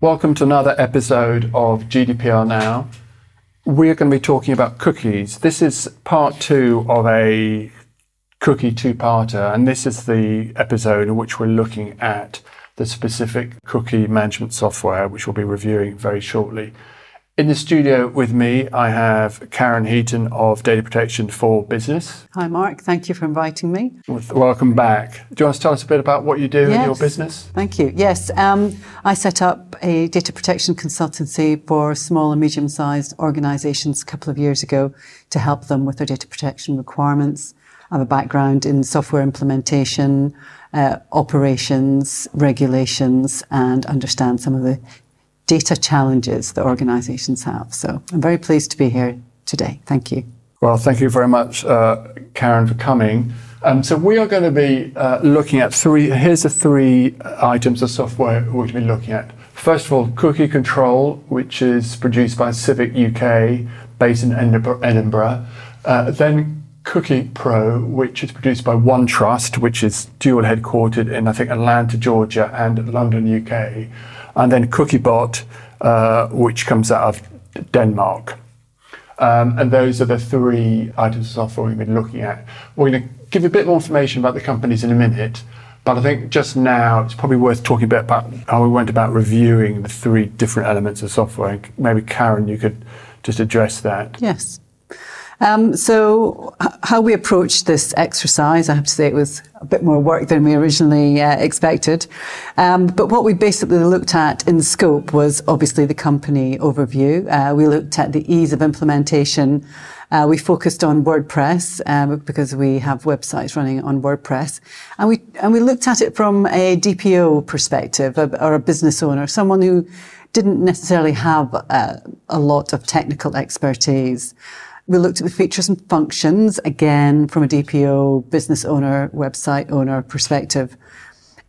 Welcome to another episode of GDPR Now. We're going to be talking about cookies. This is part two of a cookie two parter, and this is the episode in which we're looking at the specific cookie management software, which we'll be reviewing very shortly. In the studio with me, I have Karen Heaton of Data Protection for Business. Hi, Mark. Thank you for inviting me. Welcome back. Do you want to tell us a bit about what you do yes. in your business? Thank you. Yes, um, I set up a data protection consultancy for small and medium sized organizations a couple of years ago to help them with their data protection requirements. I have a background in software implementation, uh, operations, regulations, and understand some of the data challenges that organizations have. So I'm very pleased to be here today. Thank you. Well, thank you very much, uh, Karen, for coming. Um, so we are going to be uh, looking at three. Here's the three items of software we're going to be looking at. First of all, cookie control, which is produced by Civic UK, based in Edinburgh. Uh, then Cookie Pro, which is produced by OneTrust, which is dual headquartered in I think Atlanta, Georgia, and London, UK and then CookieBot, uh, which comes out of Denmark. Um, and those are the three items of software we've been looking at. We're going to give you a bit more information about the companies in a minute, but I think just now it's probably worth talking a bit about how we went about reviewing the three different elements of software. Maybe Karen, you could just address that. Yes. Um, so, how we approached this exercise, I have to say it was a bit more work than we originally uh, expected. Um, but what we basically looked at in scope was obviously the company overview. Uh, we looked at the ease of implementation. Uh, we focused on WordPress um, because we have websites running on WordPress, and we and we looked at it from a DPO perspective or a business owner, someone who didn't necessarily have uh, a lot of technical expertise. We looked at the features and functions, again, from a DPO, business owner, website owner perspective.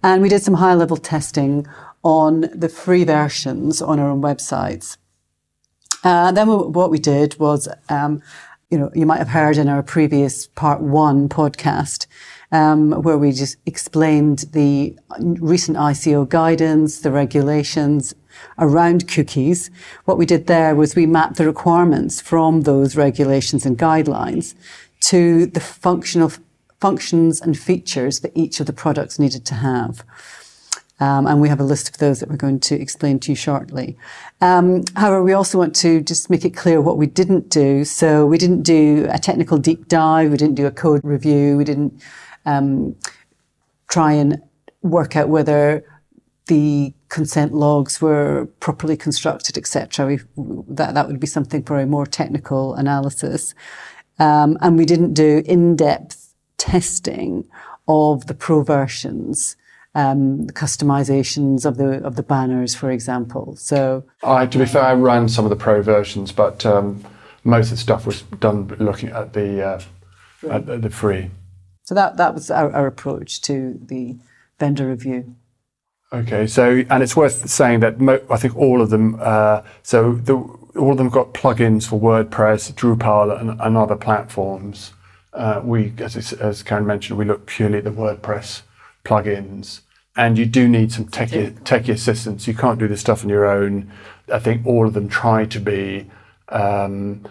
And we did some high level testing on the free versions on our own websites. Uh, then what we did was, um, you know, you might have heard in our previous part one podcast, um, where we just explained the recent ICO guidance, the regulations, around cookies. What we did there was we mapped the requirements from those regulations and guidelines to the functional functions and features that each of the products needed to have. Um, and we have a list of those that we're going to explain to you shortly. Um, however, we also want to just make it clear what we didn't do. So we didn't do a technical deep dive. We didn't do a code review. We didn't um, try and work out whether the consent logs were properly constructed, etc. That that would be something for a more technical analysis, um, and we didn't do in-depth testing of the pro versions. Um, the customizations of the of the banners, for example. So, I, to be fair, I ran some of the pro versions, but um, most of the stuff was done looking at the uh, at the free. So that that was our, our approach to the vendor review. Okay, so and it's worth saying that mo- I think all of them. Uh, so the, all of them got plugins for WordPress, Drupal, and, and other platforms. Uh, we, as, as Karen mentioned, we look purely at the WordPress plugins, and you do need some techie, techie assistance. You can't do this stuff on your own. I think all of them try to be. Um,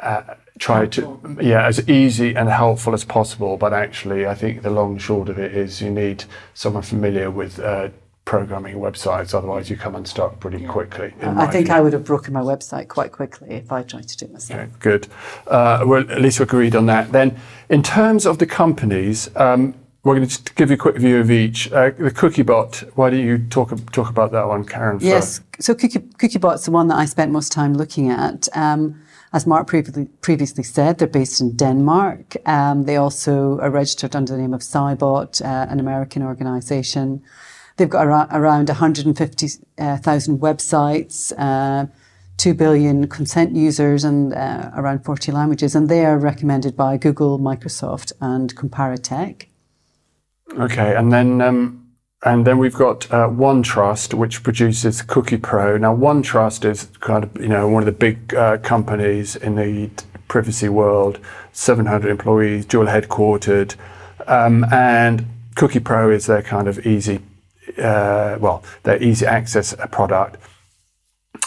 uh, try to yeah as easy and helpful as possible but actually i think the long and short of it is you need someone familiar with uh, programming websites. Otherwise, you come unstuck pretty yeah. quickly. I think view. I would have broken my website quite quickly if I tried to do it myself. Okay, good. Uh, well, at least we agreed on that. Then, in terms of the companies, um, we're going to just give you a quick view of each. Uh, the CookieBot, why don't you talk talk about that one, Karen? Yes, so Cookie, CookieBot's the one that I spent most time looking at. Um, as Mark previously, previously said, they're based in Denmark. Um, they also are registered under the name of Cybot, uh, an American organisation. They've got around, around 150,000 websites, uh, 2 billion consent users, and uh, around 40 languages. And they are recommended by Google, Microsoft, and Comparitech. Okay, and then. Um and then we've got uh, OneTrust, which produces Cookie Pro. Now, OneTrust is kind of you know one of the big uh, companies in the privacy world. 700 employees, dual headquartered, um, and Cookie Pro is their kind of easy uh, well, their easy access product.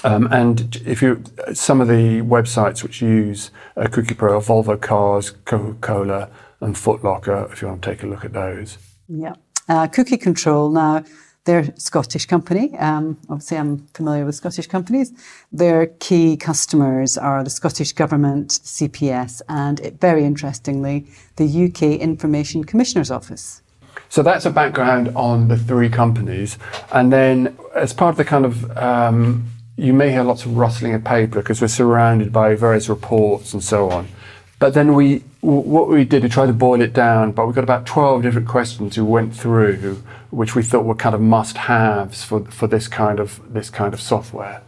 Um, and if you, some of the websites which use uh, Cookie Pro are Volvo Cars, Coca Cola, and Foot Locker, if you want to take a look at those. Yeah. Uh, cookie Control, now, they're a Scottish company. Um, obviously, I'm familiar with Scottish companies. Their key customers are the Scottish Government, CPS, and it, very interestingly, the UK Information Commissioner's Office. So that's a background on the three companies. And then, as part of the kind of um, you may hear lots of rustling of paper because we're surrounded by various reports and so on. But then we, what we did, we tried to boil it down, but we got about 12 different questions we went through, which we thought were kind of must-haves for, for this kind of, this kind of software.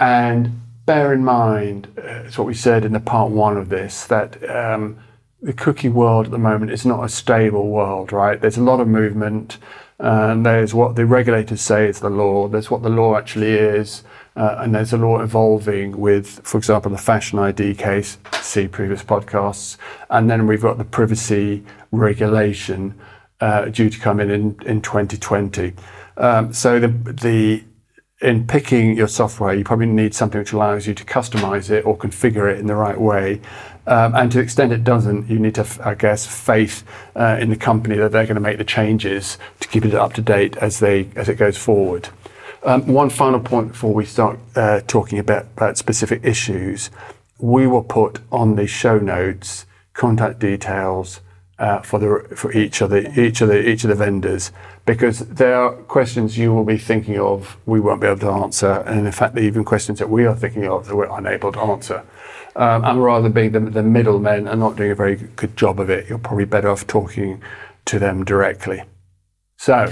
And bear in mind, uh, it's what we said in the part one of this, that um, the cookie world at the moment is not a stable world, right? There's a lot of movement, and there's what the regulators say is the law, there's what the law actually is, uh, and there's a law evolving with, for example, the fashion ID case, see previous podcasts. And then we've got the privacy regulation uh, due to come in in, in 2020. Um, so the, the in picking your software, you probably need something which allows you to customize it or configure it in the right way. Um, and to the extent it doesn't, you need to, I guess, faith uh, in the company that they're going to make the changes to keep it up to date as they as it goes forward. Um, one final point before we start uh, talking about, about specific issues, we will put on the show notes contact details for the for each of the each of the each of the vendors because there are questions you will be thinking of we won't be able to answer, and in fact, even questions that we are thinking of that we're unable to answer. Um, and rather than being the, the middlemen and not doing a very good job of it, you're probably better off talking to them directly. So,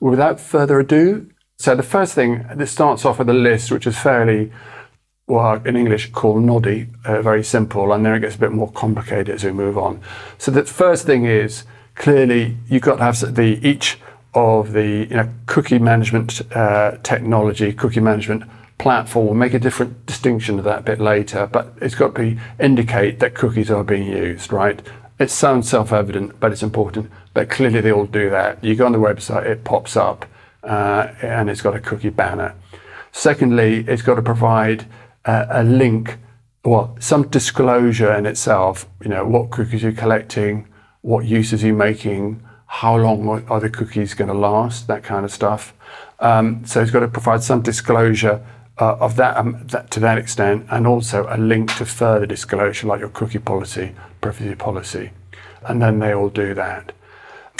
without further ado, so the first thing, this starts off with a list which is fairly, well, in English called noddy, uh, very simple, and then it gets a bit more complicated as we move on. So the first thing is clearly you've got to have the each of the you know, cookie management uh, technology, cookie management platform will make a different distinction of that a bit later, but it's got to be indicate that cookies are being used, right? It sounds self-evident, but it's important. But clearly they all do that. You go on the website, it pops up uh, and it's got a cookie banner. Secondly, it's got to provide uh, a link, well, some disclosure in itself. You know, what cookies you're collecting, what uses you're making, how long are the cookies going to last, that kind of stuff. Um, so it's got to provide some disclosure uh, of that, um, that, to that extent, and also a link to further disclosure, like your cookie policy, privacy policy, and then they all do that.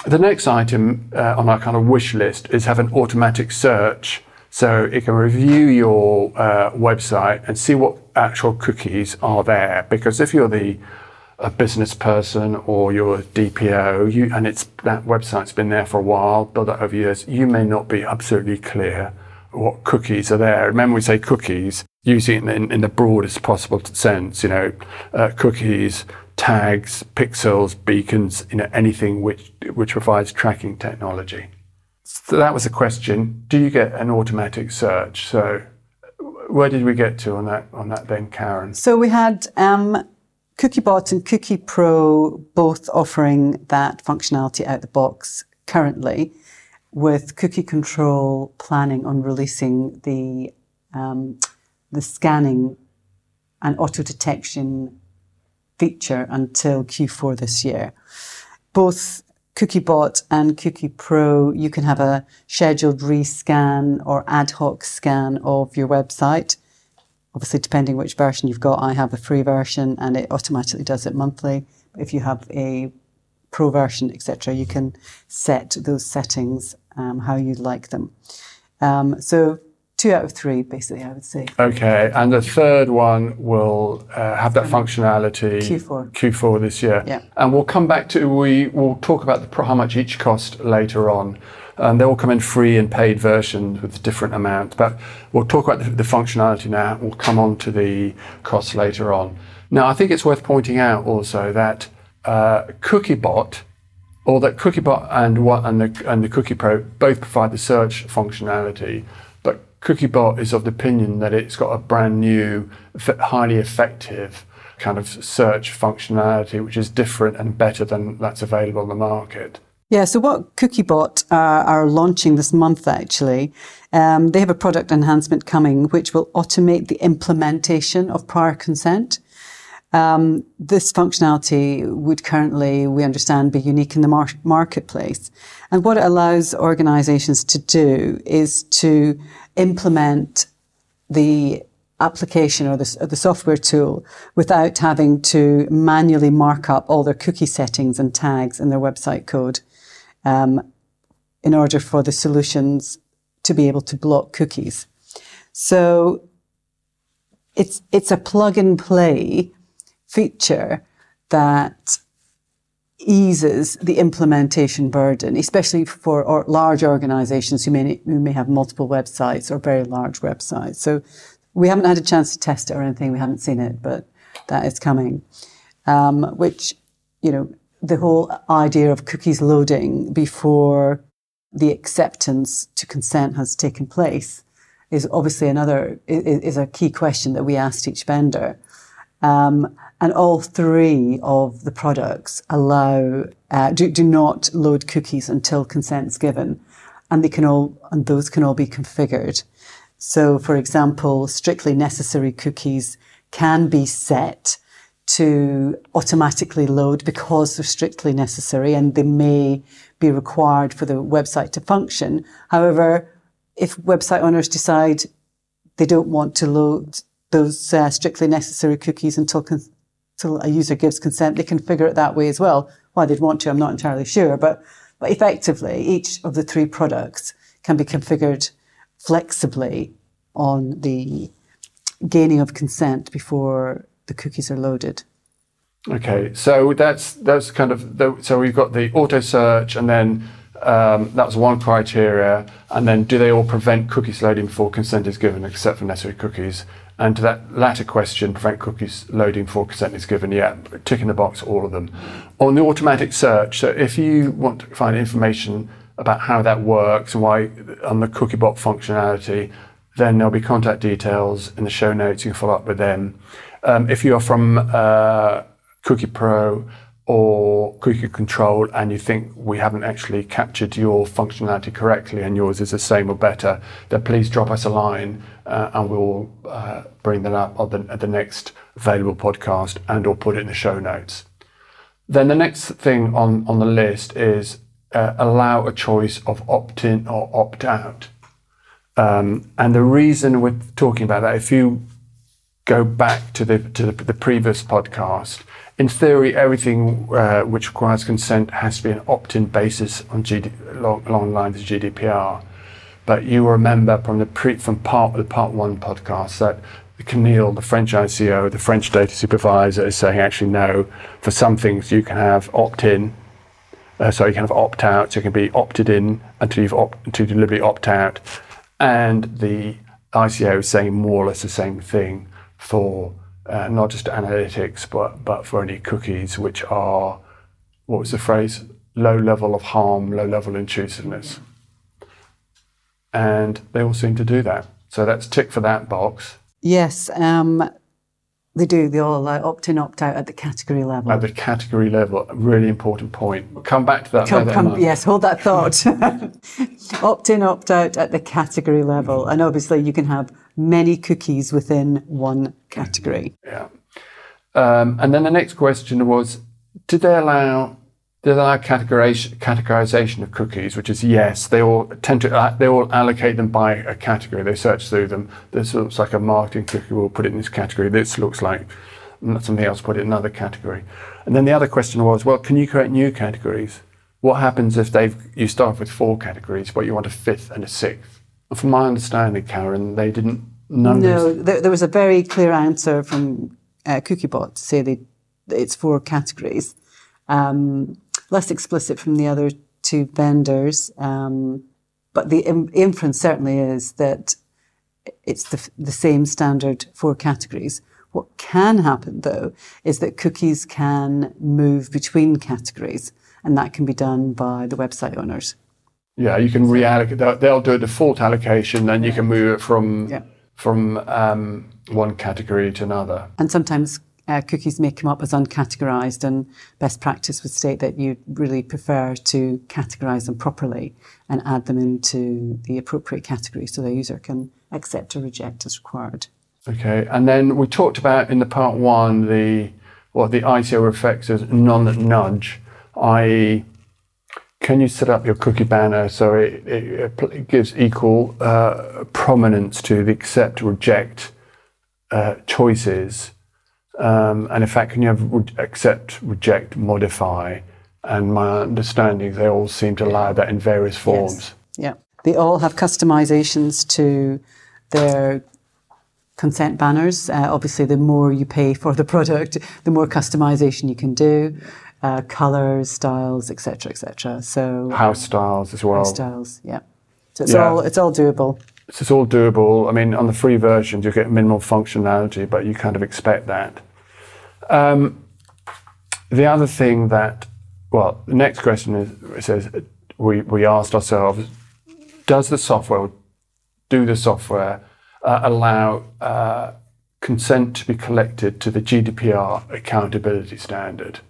The next item uh, on our kind of wish list is have an automatic search. So it can review your uh, website and see what actual cookies are there. Because if you're the a business person or you're a DPO, you, and it's that website's been there for a while, built up over years, you may not be absolutely clear what cookies are there. Remember, we say cookies, using it in, in the broadest possible sense. You know, uh, cookies tags, pixels, beacons, you know, anything which, which provides tracking technology. So that was a question. Do you get an automatic search? So where did we get to on that, on that then, Karen? So we had um, CookieBot and Cookie Pro both offering that functionality out the box currently, with Cookie Control planning on releasing the um, the scanning and auto detection feature until Q4 this year. Both CookieBot and Cookie Pro, you can have a scheduled rescan or ad hoc scan of your website. Obviously, depending which version you've got, I have a free version and it automatically does it monthly. If you have a pro version, etc., you can set those settings um, how you'd like them. Um, so two out of three, basically, I would say. Okay, and the third one will uh, have that functionality Q4 Q4 this year. Yeah. And we'll come back to we will talk about the, how much each cost later on. And they will come in free and paid versions with different amounts. But we'll talk about the, the functionality now. We'll come on to the costs later on. Now, I think it's worth pointing out also that uh, CookieBot, or that CookieBot and what and the and the Cookie Pro both provide the search functionality CookieBot is of the opinion that it's got a brand new, highly effective kind of search functionality, which is different and better than that's available on the market. Yeah, so what CookieBot are, are launching this month actually, um, they have a product enhancement coming which will automate the implementation of prior consent. Um, this functionality would currently, we understand, be unique in the mar- marketplace. And what it allows organizations to do is to implement the application or the, or the, software tool without having to manually mark up all their cookie settings and tags in their website code um, in order for the solutions to be able to block cookies. So it's, it's a plug and play feature that eases the implementation burden, especially for or large organizations who may, who may have multiple websites or very large websites. So we haven't had a chance to test it or anything. We haven't seen it, but that is coming. Um, which, you know, the whole idea of cookies loading before the acceptance to consent has taken place is obviously another is, is a key question that we asked each vendor. Um, and all three of the products allow uh, do, do not load cookies until consent is given, and they can all and those can all be configured. So, for example, strictly necessary cookies can be set to automatically load because they're strictly necessary and they may be required for the website to function. However, if website owners decide they don't want to load those uh, strictly necessary cookies until, con- until a user gives consent, they configure it that way as well. Why they'd want to, I'm not entirely sure, but, but effectively, each of the three products can be configured flexibly on the gaining of consent before the cookies are loaded. Okay, so that's that's kind of the, so we've got the auto search, and then um, that's one criteria, and then do they all prevent cookies loading before consent is given, except for necessary cookies? And to that latter question, prevent cookies loading before consent is given, yeah, tick in the box, all of them. On the automatic search, so if you want to find information about how that works and why on the cookie CookieBot functionality, then there'll be contact details in the show notes. You can follow up with them. Um, if you're from uh, Cookie Pro or Cookie Control and you think we haven't actually captured your functionality correctly and yours is the same or better, then please drop us a line uh, and we'll uh, bring that up at the, at the next available podcast and or put it in the show notes. Then the next thing on, on the list is uh, allow a choice of opt in or opt out. Um, and the reason we're talking about that, if you go back to the to the, the previous podcast, in theory, everything uh, which requires consent has to be an opt-in basis on GD, along the lines of GDPR. But you remember from the pre, from part the part one podcast that the CNIL, the French ICO, the French data supervisor, is saying actually no. For some things, you can have opt-in uh, so you can have opt out, so you can be opted in until you've opt, until deliberately opt out. And the ICO is saying more or less the same thing for uh, not just analytics, but, but for any cookies which are, what was the phrase? Low level of harm, low level intrusiveness. And they all seem to do that. So that's tick for that box. Yes. Um, they do. They all allow opt in, opt out at the category level. At the category level, a really important point. We'll come back to that come, later. Come, yes, hold that thought. opt in, opt out at the category level. And obviously, you can have many cookies within one category. Yeah. Um, and then the next question was Did they allow there's our categorization, categorization of cookies, which is yes, they all tend to uh, they all allocate them by a category. They search through them. This looks like a marketing cookie. We'll put it in this category. This looks like something else. Put it in another category. And then the other question was, well, can you create new categories? What happens if they you start with four categories, but you want a fifth and a sixth? From my understanding, Karen, they didn't. None no, there, there, was a very clear answer from uh, CookieBot to say they, it's four categories. Um, less explicit from the other two vendors. Um, but the Im- inference certainly is that it's the, the same standard four categories. What can happen though is that cookies can move between categories and that can be done by the website owners. Yeah, you can reallocate. They'll, they'll do a default allocation, then you can move it from yeah. From um, one category to another. And sometimes uh, cookies may come up as uncategorized, and best practice would state that you really prefer to categorize them properly and add them into the appropriate category so the user can accept or reject as required. Okay, and then we talked about in the part one the what the ICO reflects as non-nudge, i.e., can you set up your cookie banner so it, it, it gives equal uh, prominence to the accept reject uh, choices? Um, and in fact, can you have re- accept, reject, modify? And my understanding, they all seem to allow that in various forms. Yes. Yeah. They all have customizations to their consent banners. Uh, obviously, the more you pay for the product, the more customization you can do. Uh, colors, styles, etc., etc. So House styles as well. House styles, yeah. So it's Yeah. all it's all doable. So it's all doable. I mean, on the free versions, you get minimal functionality, but you kind of expect that. Um, the other thing that, well, the next question is it says we, we asked ourselves, does the software, do the software uh, allow uh, consent to be collected to the GDPR accountability standard?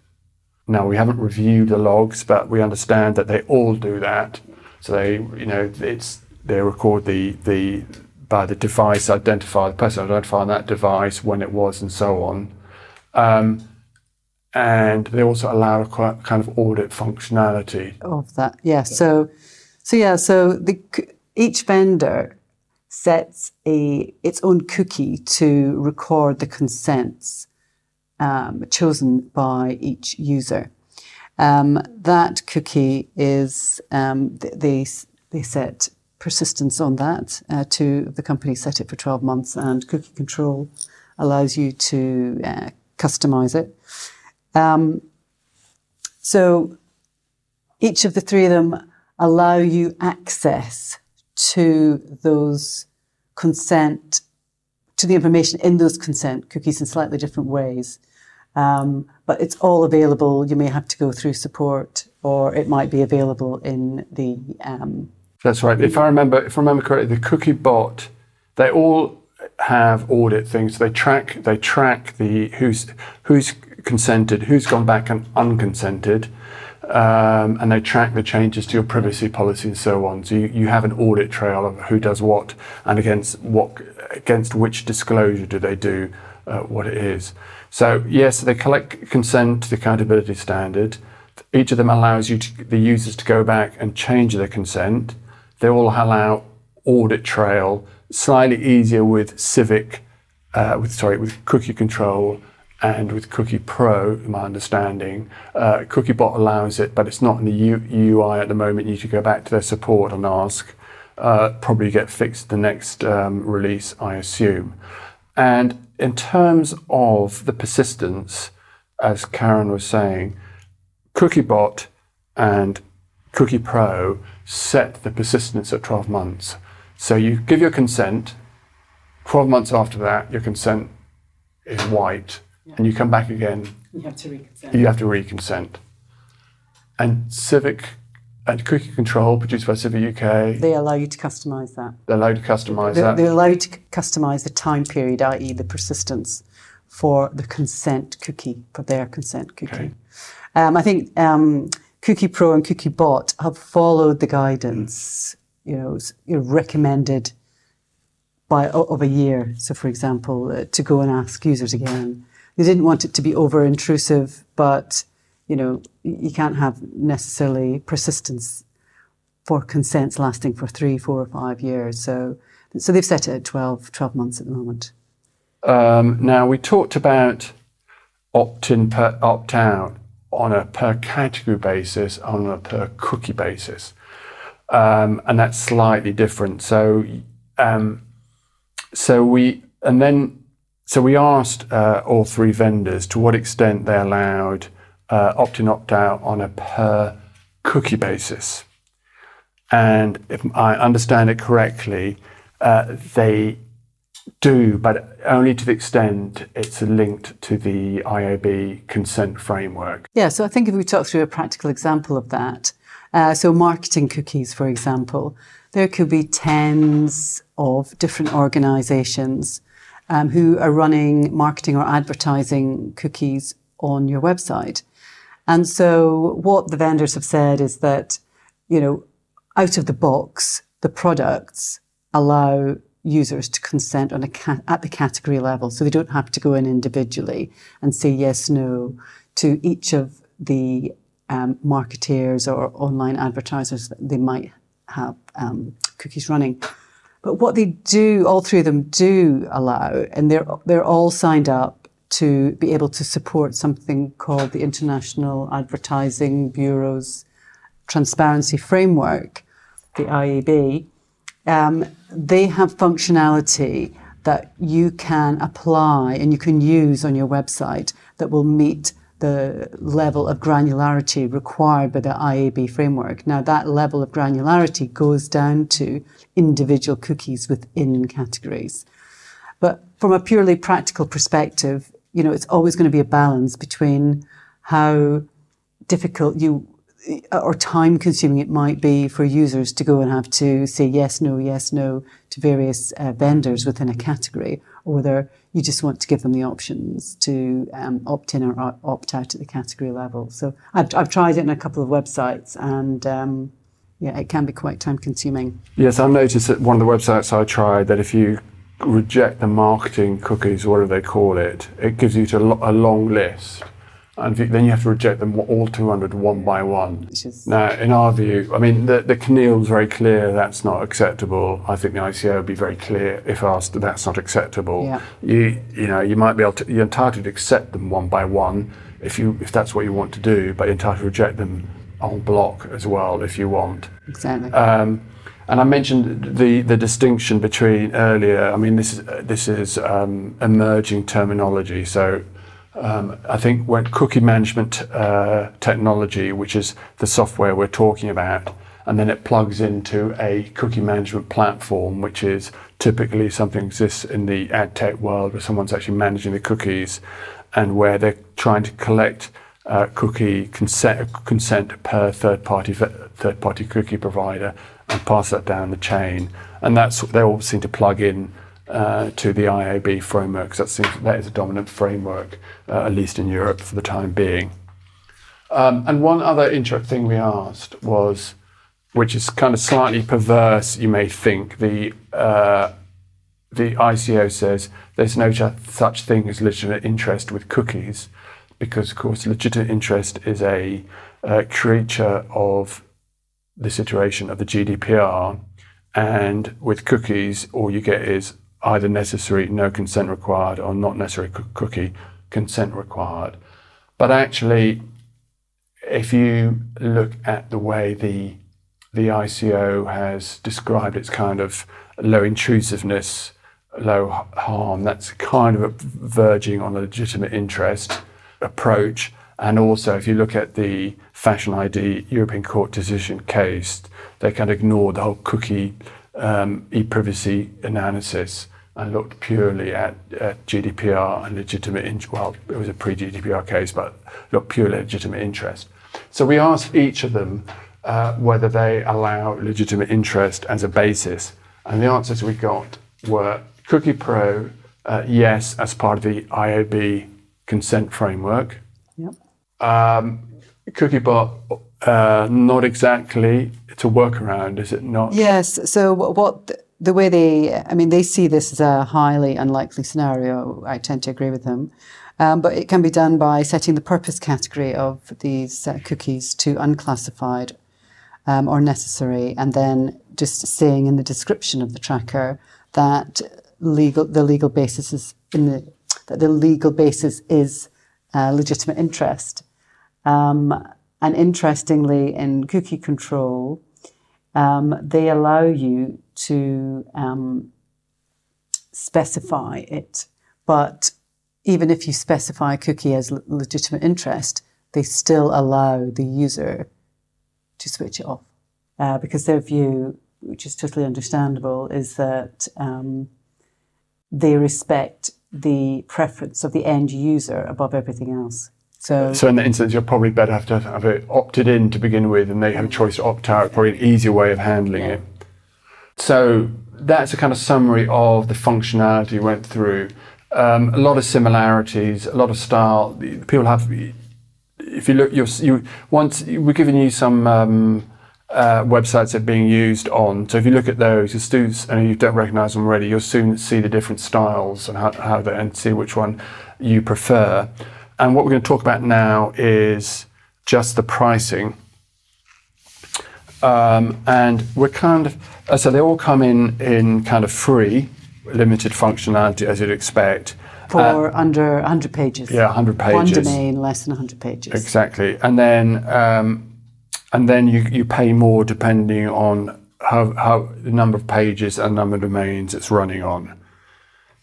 Now we haven't reviewed the logs, but we understand that they all do that. So they, you know, it's they record the the by the device identifier, the person identifying that device, when it was, and so on. Um, and they also allow a kind of audit functionality. of that. Yeah. So, so yeah. So the each vendor sets a its own cookie to record the consents um, chosen by each user. Um, that cookie is um, they they set persistence on that uh, to the company set it for 12 months and cookie control allows you to uh, customize it um, so each of the three of them allow you access to those consent, to the information in those consent cookies in slightly different ways. Um, but it's all available. You may have to go through support, or it might be available in the. Um, That's right. If I remember, if I remember correctly, the cookie bot, they all have audit things. They track, they track the who's who's consented, who's gone back and unconsented, um, and they track the changes to your privacy policy and so on. So you, you have an audit trail of who does what and against what against which disclosure do they do uh, what it is. So yes, they collect consent to the accountability standard. Each of them allows you to, the users to go back and change their consent. They all allow audit trail, slightly easier with Civic, uh, with sorry, with Cookie Control and with Cookie Pro, my understanding. Uh, CookieBot allows it, but it's not in the U- UI at the moment. You need to go back to their support and ask. Uh, probably get fixed the next um, release, I assume. And in terms of the persistence, as Karen was saying, CookieBot and Cookie Pro set the persistence at 12 months. So you give your consent, 12 months after that, your consent is white, and you come back again, you have to reconsent. you have to reconsent. And Civic and Cookie Control, produced by Civic UK, They allow you to customize that. they're allowed to customize They, that. they allow you to customize the time period, i.e., the persistence for the consent cookie, for their consent cookie. Okay. Um, I think um, Cookie Pro and Cookie Bot have followed the guidance, you know, you know, recommended by of a year. So, for example, uh, to go and ask users again. They didn't want it to be over intrusive, but you know, you can't have necessarily persistence for consents lasting for three, four, or five years. So, so they've set it at 12, 12 months at the moment. Um, now, we talked about opt in, per, opt out on a per category basis, on a per cookie basis. Um, and that's slightly different. So, um, so we, and then, so we asked uh, all three vendors to what extent they allowed uh, opt in, opt out on a per cookie basis. And if I understand it correctly, uh, they do, but only to the extent it's linked to the IAB consent framework. Yeah, so I think if we talk through a practical example of that, uh, so marketing cookies, for example, there could be tens of different organizations um, who are running marketing or advertising cookies on your website. And so what the vendors have said is that, you know, out of the box, the products allow users to consent on a ca- at the category level. So they don't have to go in individually and say yes, no to each of the um, marketeers or online advertisers that they might have um, cookies running. But what they do, all three of them do allow, and they're they're all signed up to be able to support something called the International Advertising Bureau's Transparency Framework, the IAB. Um, they have functionality that you can apply and you can use on your website that will meet the level of granularity required by the IAB framework. Now, that level of granularity goes down to individual cookies within categories. But from a purely practical perspective, you know, it's always going to be a balance between how difficult you or time consuming it might be for users to go and have to say yes, no, yes, no to various uh, vendors within a category, or whether you just want to give them the options to um, opt in or opt out at the category level. So I've, I've tried it in a couple of websites and um, yeah, it can be quite time consuming. Yes, I've noticed that one of the websites I tried that if you reject the marketing cookies, whatever they call it, it gives you a long list and then you have to reject them all 200 one by one. Is... Now, in our view, I mean, the, the CNIL's very clear that's not acceptable. I think the ICO would be very clear if asked that that's not acceptable. Yeah. You, you know, you might be able to, you're entitled to accept them one by one if you, if that's what you want to do, but you're entitled to reject them en bloc as well if you want. Exactly. Um, and I mentioned the, the distinction between earlier. I mean, this is this is um, emerging terminology. So um, I think when cookie management uh, technology, which is the software we're talking about, and then it plugs into a cookie management platform, which is typically something exists in the ad tech world where someone's actually managing the cookies and where they're trying to collect uh, cookie consent, consent per third party third party cookie provider and pass that down the chain. And that's they all seem to plug in uh, to the IAB framework. That seems that is a dominant framework, uh, at least in Europe for the time being. Um, and one other interesting thing we asked was, which is kind of slightly perverse, you may think, the uh, the ICO says there's no such thing as legitimate interest with cookies, because of course legitimate interest is a, a creature of the situation of the GDPR, and with cookies, all you get is either necessary, no consent required, or not necessary cookie, consent required. But actually, if you look at the way the the ICO has described its kind of low intrusiveness, low harm, that's kind of verging on a legitimate interest approach. And also, if you look at the Fashion ID European Court decision case, they kind of ignored the whole cookie um, e-privacy analysis and looked purely at, at GDPR and legitimate interest. Well, it was a pre-GDPR case, but looked purely at legitimate interest. So we asked each of them uh, whether they allow legitimate interest as a basis, and the answers we got were Cookie Pro, uh, yes, as part of the IAB consent framework. Um, Cookiebot, uh, not exactly. It's a workaround, is it not? Yes. So what the way they, I mean, they see this as a highly unlikely scenario. I tend to agree with them. Um, but it can be done by setting the purpose category of these uh, cookies to unclassified um, or necessary, and then just saying in the description of the tracker that legal the legal basis is in the that the legal basis is uh, legitimate interest. Um, and interestingly, in cookie control, um, they allow you to um, specify it. But even if you specify a cookie as legitimate interest, they still allow the user to switch it off. Uh, because their view, which is totally understandable, is that um, they respect the preference of the end user above everything else. So, so in that instance, you're probably better have to have it opted in to begin with, and they have a choice to opt out. Probably an easier way of handling yeah. it. So that's a kind of summary of the functionality we went through. Um, a lot of similarities, a lot of style. People have. If you look, you're, you once we're giving you some um, uh, websites that are being used on. So if you look at those, you'll soon, and you don't recognise them already, you'll soon see the different styles and how, how they, and see which one you prefer. And what we're going to talk about now is just the pricing. Um, and we're kind of uh, so they all come in in kind of free, limited functionality as you'd expect. For under 100 pages. Yeah, 100 pages. One domain, less than 100 pages. Exactly, and then um, and then you, you pay more depending on how, how the number of pages and number of domains it's running on.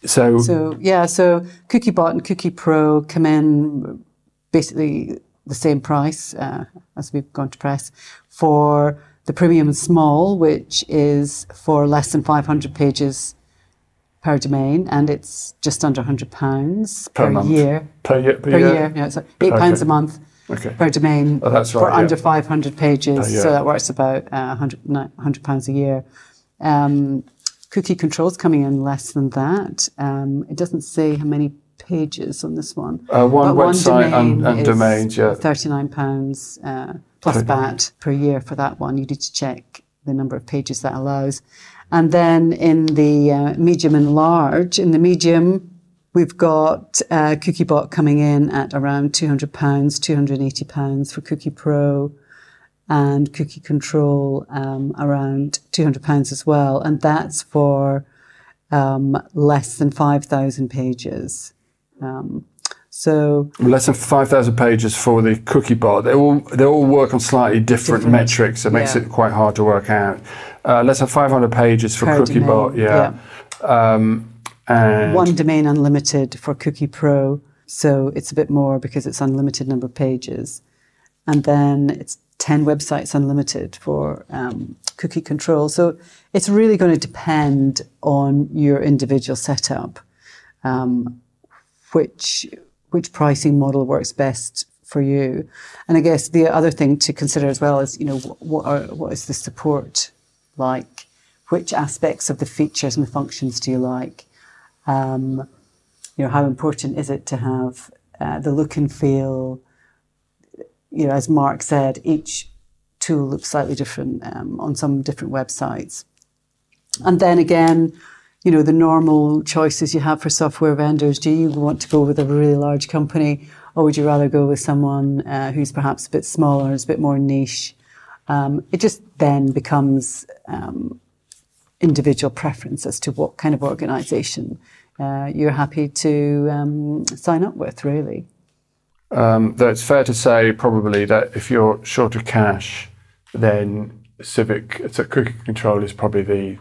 So, So yeah, so CookieBot and Cookie Pro come in basically the same price uh, as we've gone to press for the premium small, which is for less than 500 pages per domain, and it's just under 100 pounds Per per, year. per year, per Per year? year, yeah, so eight pounds a month Okay. per domain Oh, that's for yeah. under 500 pages. So that works about uh, 100, 100 pounds a year. Um, cookie controls coming in less than that. Um, it doesn't say how many pages on this one. Uh, one But website and, domain and is domains, yeah. 39 pounds uh, plus VAT per year for that one. You need to check the number of pages that allows. And then in the uh, medium and large, in the medium, we've got uh, CookieBot coming in at around £200, £280 for Cookie Pro and Cookie Control um, around £200 as well. And that's for um, less than 5,000 pages. Um, so Less than 5,000 pages for the cookie bot. They all, they all work on slightly different, Different, metrics. It makes yeah. it quite hard to work out. Uh, less than 500 pages for Per cookie bot, domain, yeah. Um, and one domain unlimited for Cookie Pro. So it's a bit more because it's unlimited number of pages. And then it's 10 websites unlimited for um, cookie control. So it's really going to depend on your individual setup, um, which, which pricing model works best for you. And I guess the other thing to consider as well is, you know, what, are, what is the support like? Which aspects of the features and the functions do you like? Um, you know, how important is it to have uh, the look and feel? You know, as Mark said, each tool looks slightly different um, on some different websites. And then again, you know, the normal choices you have for software vendors. Do you want to go with a really large company or would you rather go with someone uh, who's perhaps a bit smaller, is a bit more niche? Um, it just then becomes um, individual preference as to what kind of organization uh, you're happy to um, sign up with, really. Um, though it's fair to say probably that if you're short of cash, then Civic so Cookie Control is probably the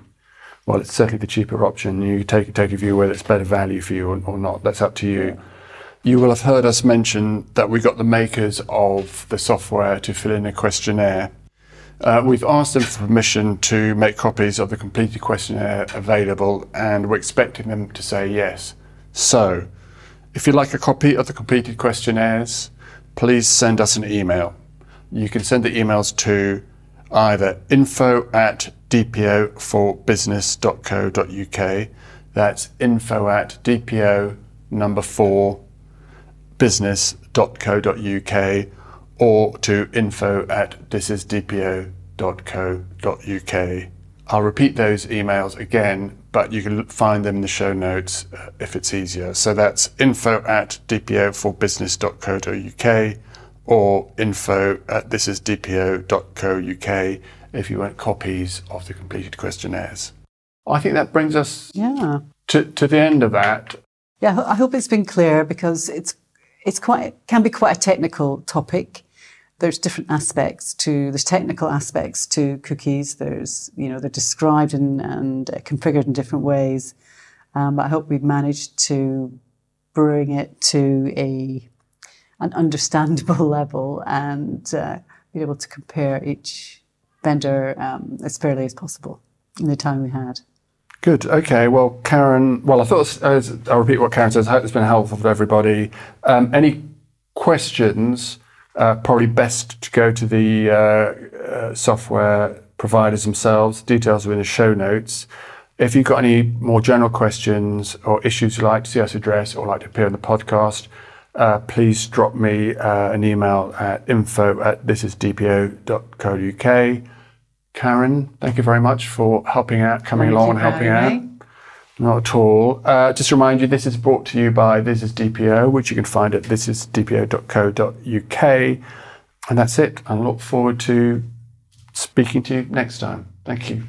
well, it's certainly the cheaper option. You take take a view whether it's better value for you or, or not. That's up to you. You will have heard us mention that we got the makers of the software to fill in a questionnaire. Uh, we've asked them for permission to make copies of the completed questionnaire available, and we're expecting them to say yes. So, if you'd like a copy of the completed questionnaires, please send us an email. You can send the emails to either info at dpo4business.co.uk, That's info at dpo number four business.co.uk or to info at thisisdpo.co.uk. I'll repeat those emails again, but you can find them in the show notes uh, if it's easier. So that's info at dpoforbusiness.co.uk or info at thisisdpo.co.uk if you want copies of the completed questionnaires. I think that brings us Yeah. to, to the end of that. Yeah, I I hope it's been clear because it's it's quite can be quite a technical topic. There's different aspects to there's technical aspects to cookies. There's you know they're described and, and uh, configured in different ways. Um, but I hope we've managed to bring it to a an understandable level and uh, be able to compare each vendor um, as fairly as possible in the time we had. Good. Okay. Well, Karen. Well, I thought I'll repeat what Karen says. I hope it's been helpful for everybody. Um, any questions? Uh, probably best to go to the uh, uh, software providers themselves. Details are in the show notes. If you've got any more general questions or issues you'd like to see us address or like to appear on the podcast, uh, please drop me uh, an email at info at thisisdpo.co.uk. Karen, thank you very much for helping out, coming Thank along and helping out. me. Not at all. Uh, just to remind you, this is brought to you by This is DPO, which you can find at thisisdpo.co.uk. And that's it. I look forward to speaking to you next time. Thank you.